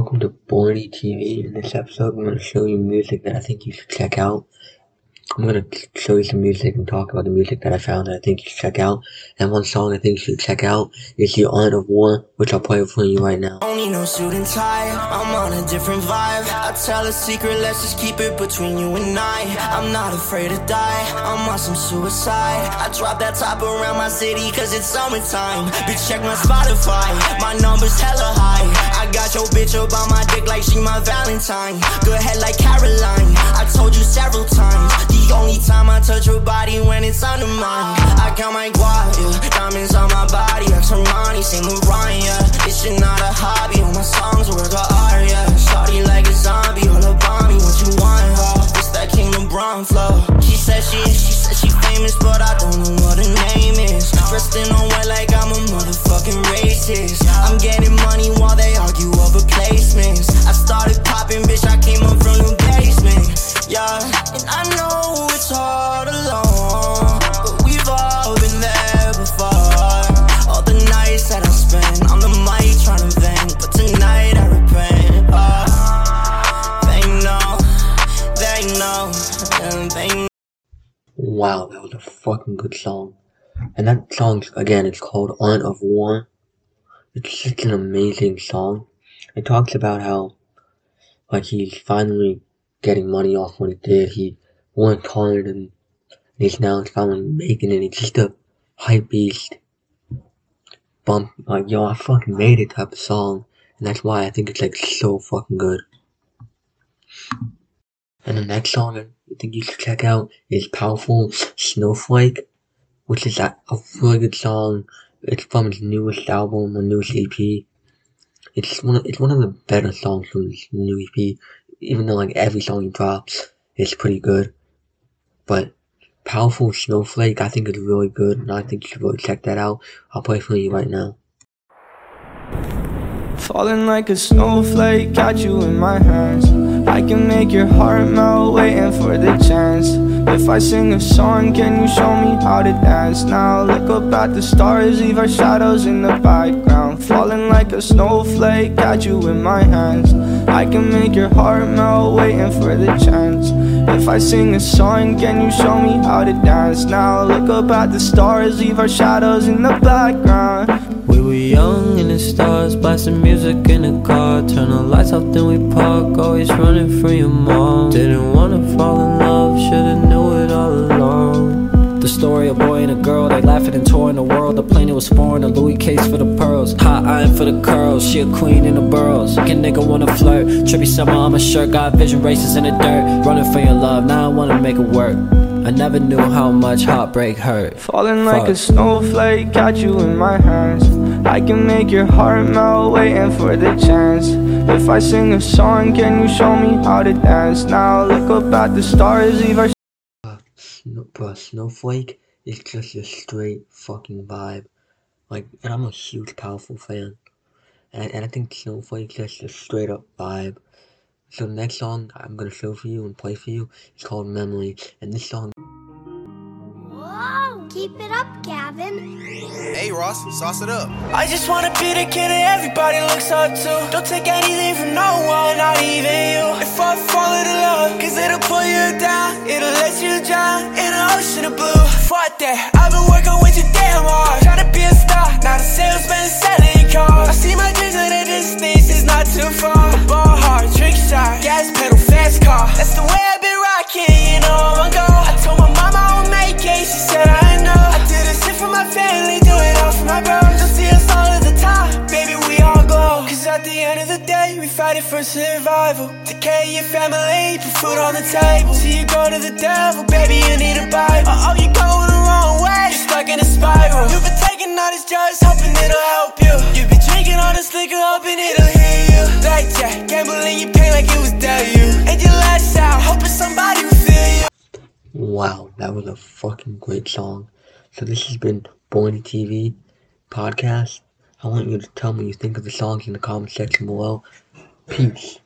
Welcome to Bordie TV. In this episode, I'm going to show you music that I think you should check out. I'm going to show you some music and talk about the music that I found that I think you should check out. And one song I think you should check out is The Art of War, which I'll play for you right now. Don't no suit and tie, I'm on a different vibe. I tell a secret, let's just keep it between you and I. I'm not afraid to die, I'm on some suicide. I drop that top around my city, cause it's summertime. Bitch, check my Spotify, my number's hella high. I got your bitch up on my dick like she my Valentine. Good head like Caroline, I told you several times. The only time I touch your body when it's under mine. I count my guap, yeah. Diamonds on my body, X Armani, Saint Laurent, yeah. This shit not a hobby, all my songs a work of art, yeah. Shawty like a zombie, all on me, what you want, huh? It's that King LeBron flow. She said she, she said she famous, but I don't know what her name is. Dressed in all white like I'm a motherfucking racist. I'm getting spent on the mic but tonight I repent. Oh, they know, they know, they know. Wow, that was a fucking good song. And that song, again, it's called Art of War. It's such an amazing song. It talks about how, like, he's finally getting money off what he did. He worked hard and he's now finally making it. He's just a hype beast bump, like, yo, I fucking made it type of song. And that's why I think it's, like, so fucking good. And the next song I think you should check out is Powerful Snowflake, which is a, a really good song. It's from his newest album, the newest EP. It's one of, it's one of the better songs from his new EP, even though like every song he drops is pretty good. But Powerful Snowflake I think is really good and I think you should really check that out. I'll play for you right now. Falling like a snowflake, got you in my hands. I can make your heart melt, waiting for the chance. If I sing a song, can you show me how to dance? Now look up at the stars, leave our shadows in the background. Falling like a snowflake, got you in my hands. I can make your heart melt, waiting for the chance. If I sing a song, can you show me how to dance? Now look up at the stars, leave our shadows in the background. We were young in the stars, blasting music in the car. Turn the lights off, then we park. Always running from your mom. Didn't wanna fall in girl, they laughing and touring the world. The plane was foreign, a Louis case for the pearls. Hot iron for the curls, she a queen in the burrows. Like nigga wanna flirt. Trippy summer on my shirt, got vision races in the dirt. Running for your love, now I wanna make it work. I never knew how much heartbreak hurt. Falling like a snowflake, got you in my hands. I can make your heart melt, waiting for the chance. If I sing a song, can you show me how to dance? Now look up at the stars, leave our Snow, bro, Snowflake is just a straight fucking vibe. Like, and I'm a huge Powerful fan. And, and I think Snowflake's just a straight up vibe. So the next song I'm gonna show for you and play for you is called Memory. And this song! Keep it up, Gavin. Hey Ross, sauce it up. I just wanna be the kid that everybody looks up to. Don't take anything from no one, not even you. If I fall into love, cause it'll pull you down, it'll let you drown in an ocean of blue. Fuck that, I've been working with too damn hard. For survival. Care your family, put food on the table. See you go to the devil, baby, you need a Bible. Uh oh, you going the wrong way, you're stuck in a spiral. You've been taking all these drugs, hoping it'll help you. You've been drinking all this liquor, hoping it'll heal you. Gambling your pain like it was W. And you lash out, hoping somebody will feel you. Wow, that was a fucking great song. So this has been Bordie TV podcast. I want you to tell me what you think of the songs in the comment section below. Peace.